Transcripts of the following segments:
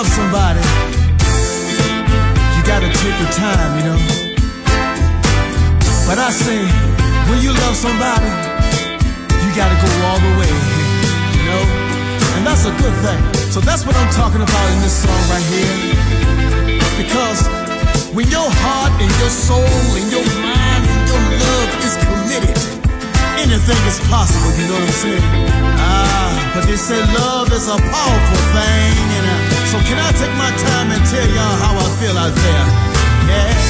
love somebody, you gotta take your time, you know. But I say, when you love somebody, you gotta go all the way, you know. And that's a good thing. So that's what I'm talking about in this song right here. Because when your heart and your soul and your mind and your love is committed, anything is possible, you know what I'm saying? Ah, but they say love is a powerful thing, and you know? So can I take my time and tell y'all how I feel out there? Yeah.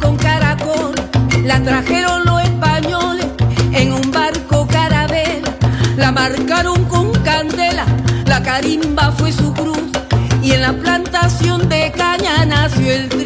Con caracol. La trajeron los españoles en un barco carabela. La marcaron con candela, la carimba fue su cruz. Y en la plantación de caña nació el triste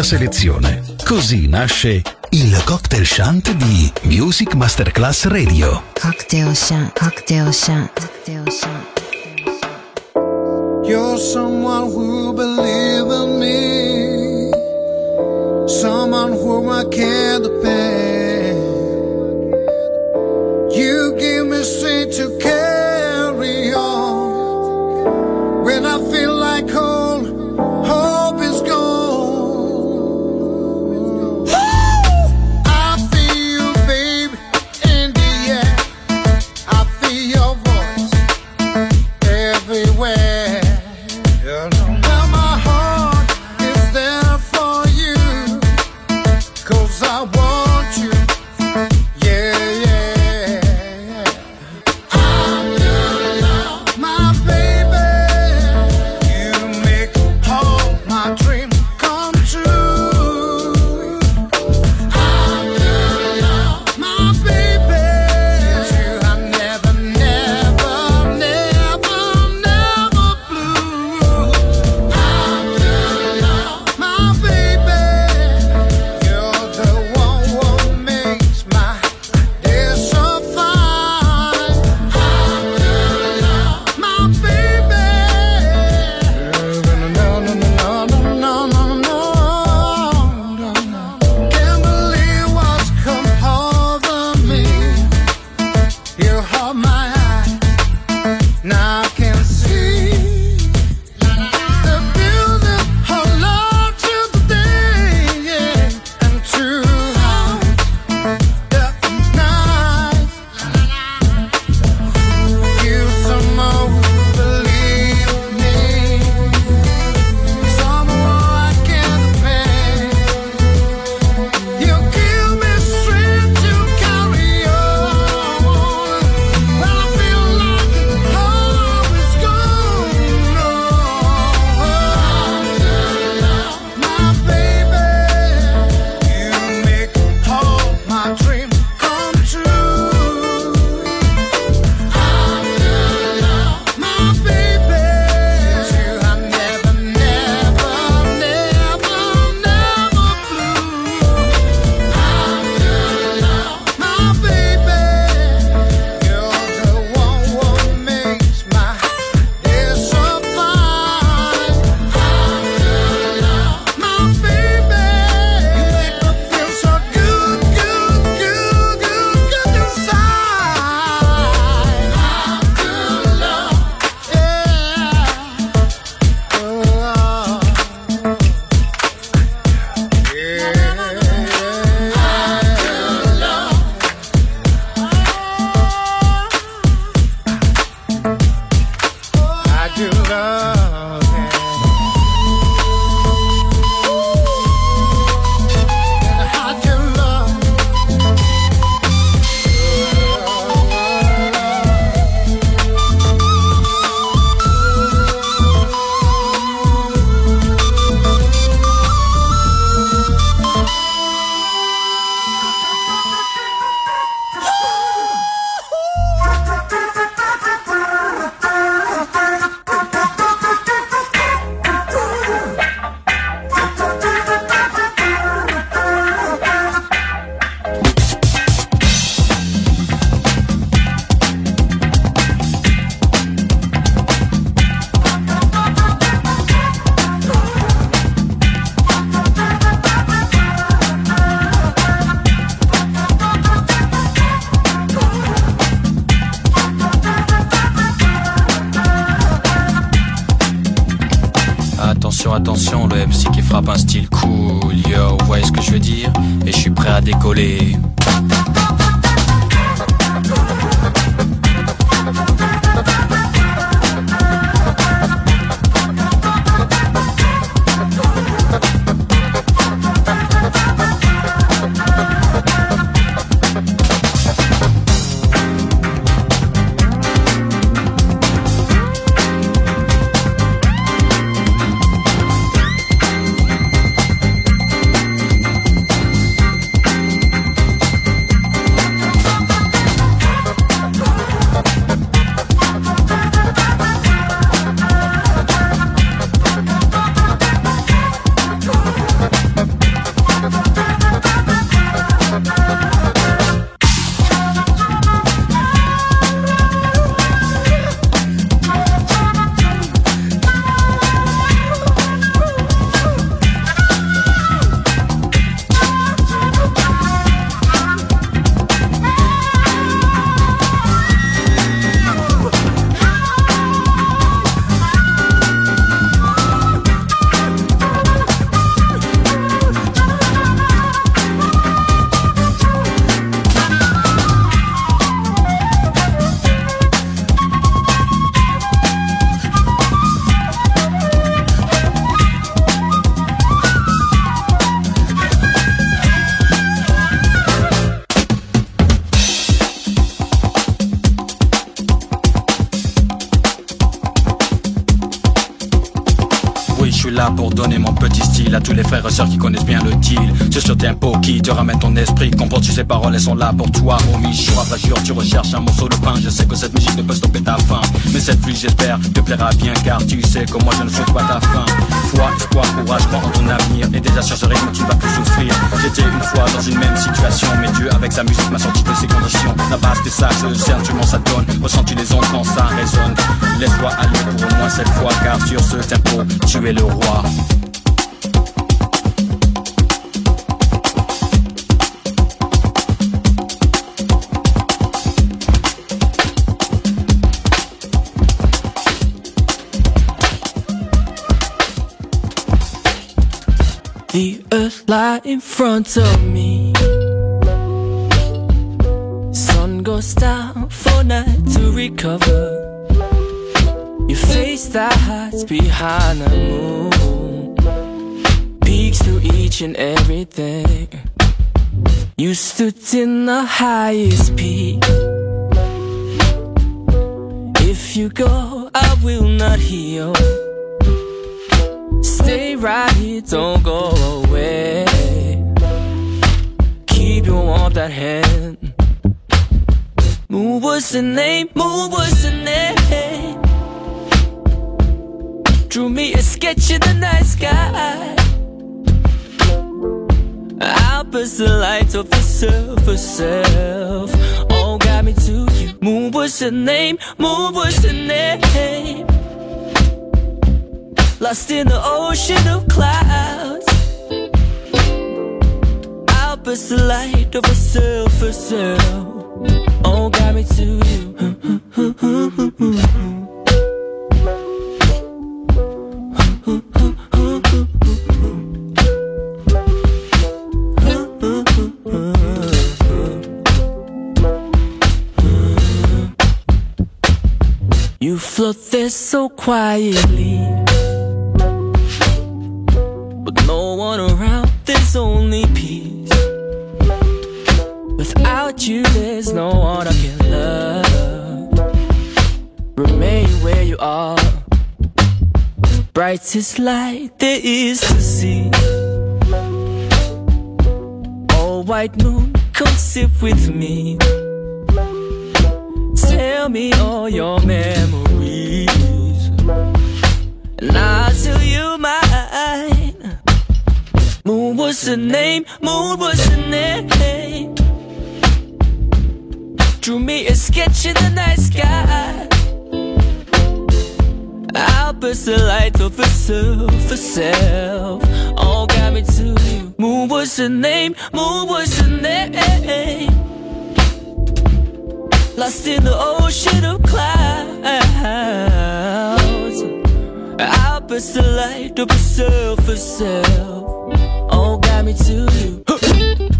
nostra selezione. Così nasce il cocktail shunt di Music Masterclass Radio. Cocktail shunt, cocktail shunt, cocktail shunt. You're someone who believes in me, someone whom I can't les frères et sœurs qui connaissent bien le deal. C'est ce tempo qui te ramène ton esprit. Comprends tu ces paroles, elles sont là pour toi, homie. Je suis jure, tu recherches un morceau de pain. Je sais que cette musique ne peut stopper ta faim. Mais cette pluie, j'espère, te plaira bien car tu sais que moi je ne souhaite pas ta fin. Foi, espoir, courage, crois en ton avenir. Et déjà sur ce rythme, tu vas plus souffrir. J'étais une fois dans une même situation, mais Dieu avec sa musique m'a sorti de ces conditions. La base des sages, le sentiment ça donne. Ressens-tu les ondes quand ça résonne? Laisse-toi aller pour au moins cette fois, car sur ce tempo, tu es le roi. The earth lie in front of me. Sun goes down for night to recover. You face the heights behind the moon. Peaks through each and everything. You stood in the highest peak. If you go, I will not heal. Right here, don't go away. Keep your warmth at hand. Moon was the name, moon was the name. Drew me a sketch in the night sky. I burst the light of herself, herself. All got me to you. Moon was the name, moon was the name. Lost in the ocean of clouds. I burst the light of herself, herself. All got me to you. You float there so quietly. There's no one I can love. Remain where you are. Brightest light there is to see. Oh, white moon, come sit with me. Tell me all your memories, and I'll tell you mine. Moon was the name, moon was the name. Drew me a sketch in the night sky. I'll burst the light of herself, herself. All got me to you. Moon was the name, moon was the name. Lost in the ocean of clouds. I'll burst the light of herself, herself. All got me to you.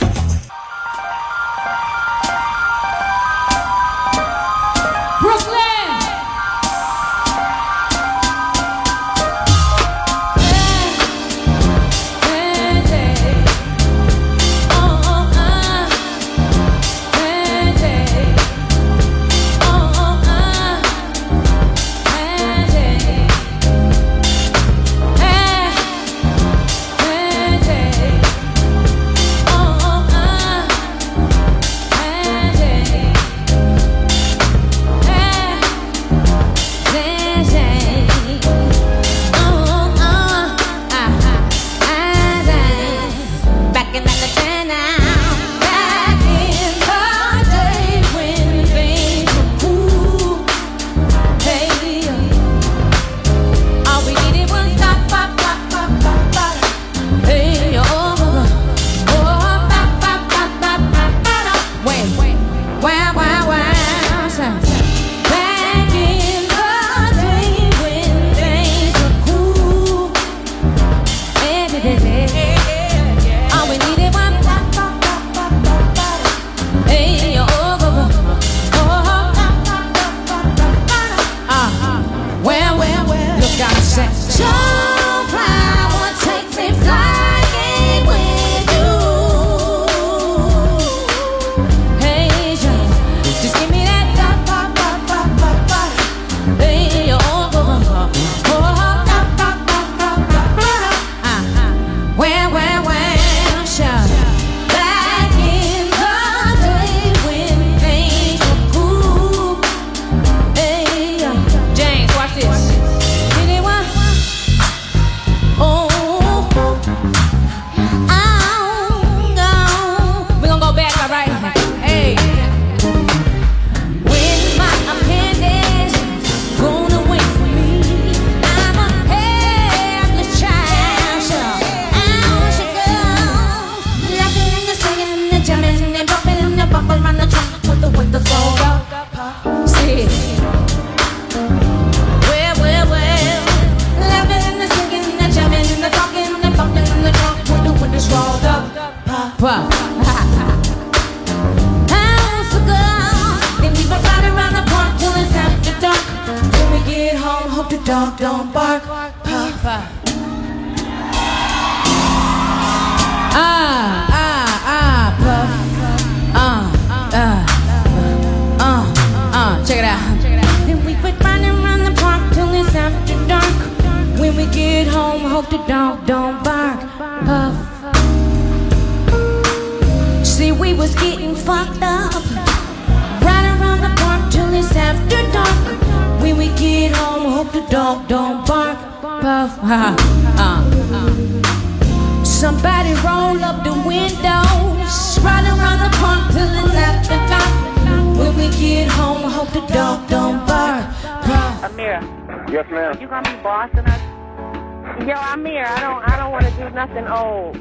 you? Yo, I'm here. I don't I don't want to do nothing old.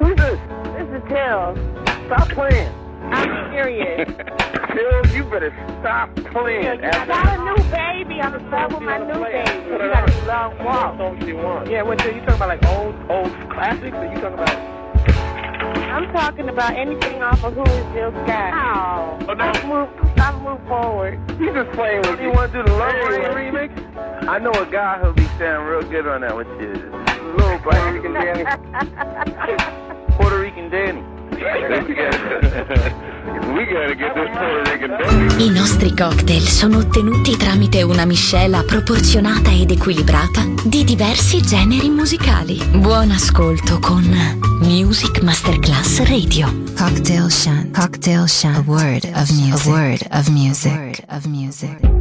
Who's this? This is Till. Stop playing. I'm serious. Till, you better stop playing. Yeah, I got a new baby. I'm in with my new baby. You got a long walk. Yeah, what you talking about? Like old old classics? Or you talking about? I'm talking about anything off of Who Is Jill Scott. Oh, no. I've, moved, I've moved forward. He's just playing with you. You want to do the Love Rain remix? I know a guy who'll be sounding real good on that one shit. Little Puerto Rican Danny. Puerto Rican Danny. I nostri cocktail sono ottenuti tramite una miscela proporzionata ed equilibrata di diversi generi musicali. Buon ascolto con Music Masterclass Radio. Cocktail Shant. Cocktail Shant. A word of music. A word of music. A word of music.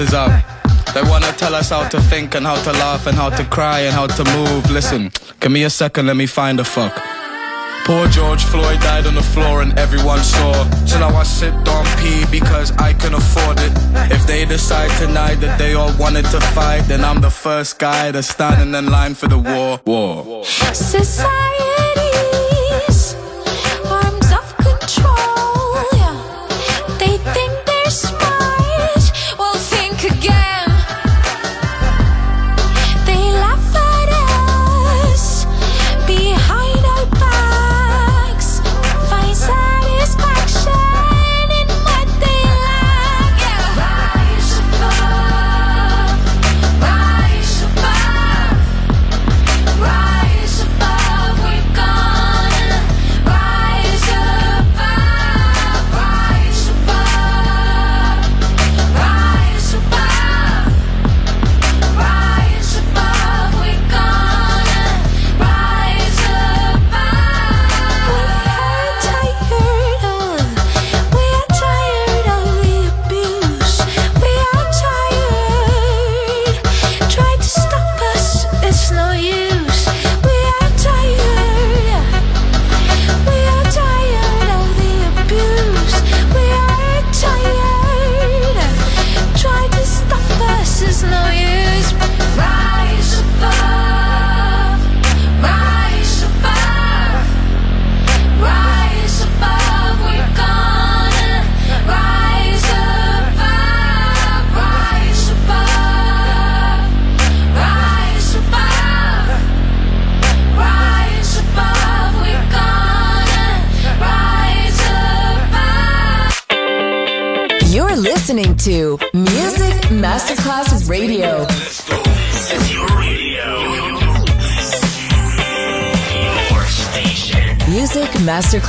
is up. They wanna tell us how to think and how to laugh and how to cry and how to move. Listen, give me a second, let me find a fuck. Poor George Floyd died on the floor and everyone saw. So now I sit on pee because I can afford it. If they decide tonight that they all wanted to fight, then I'm the first guy to stand in line for the war. War. Society.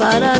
Fica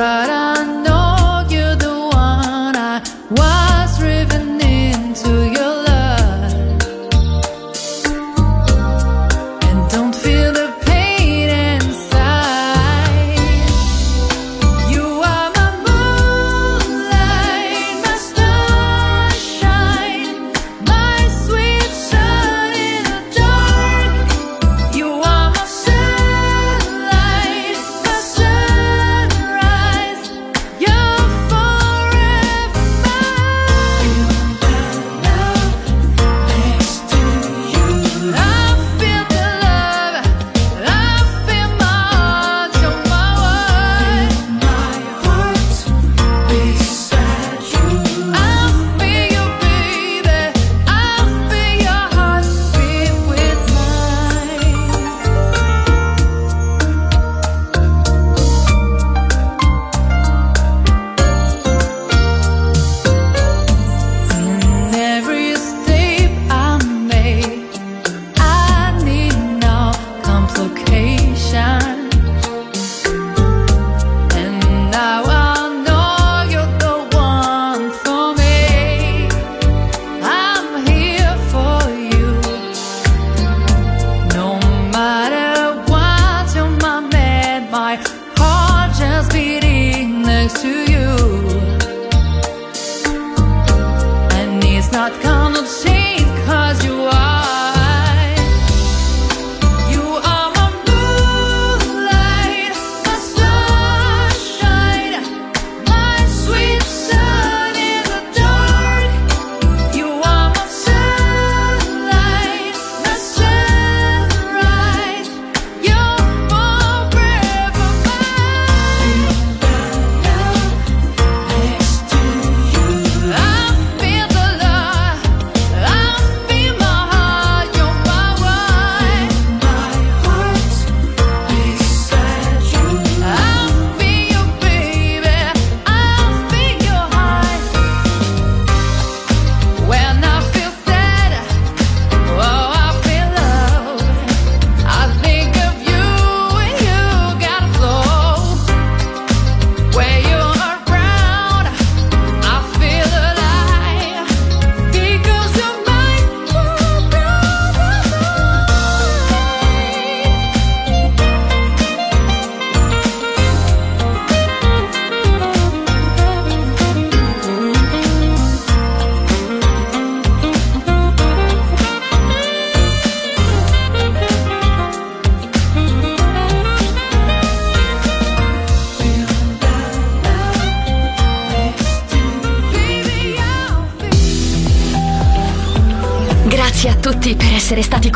try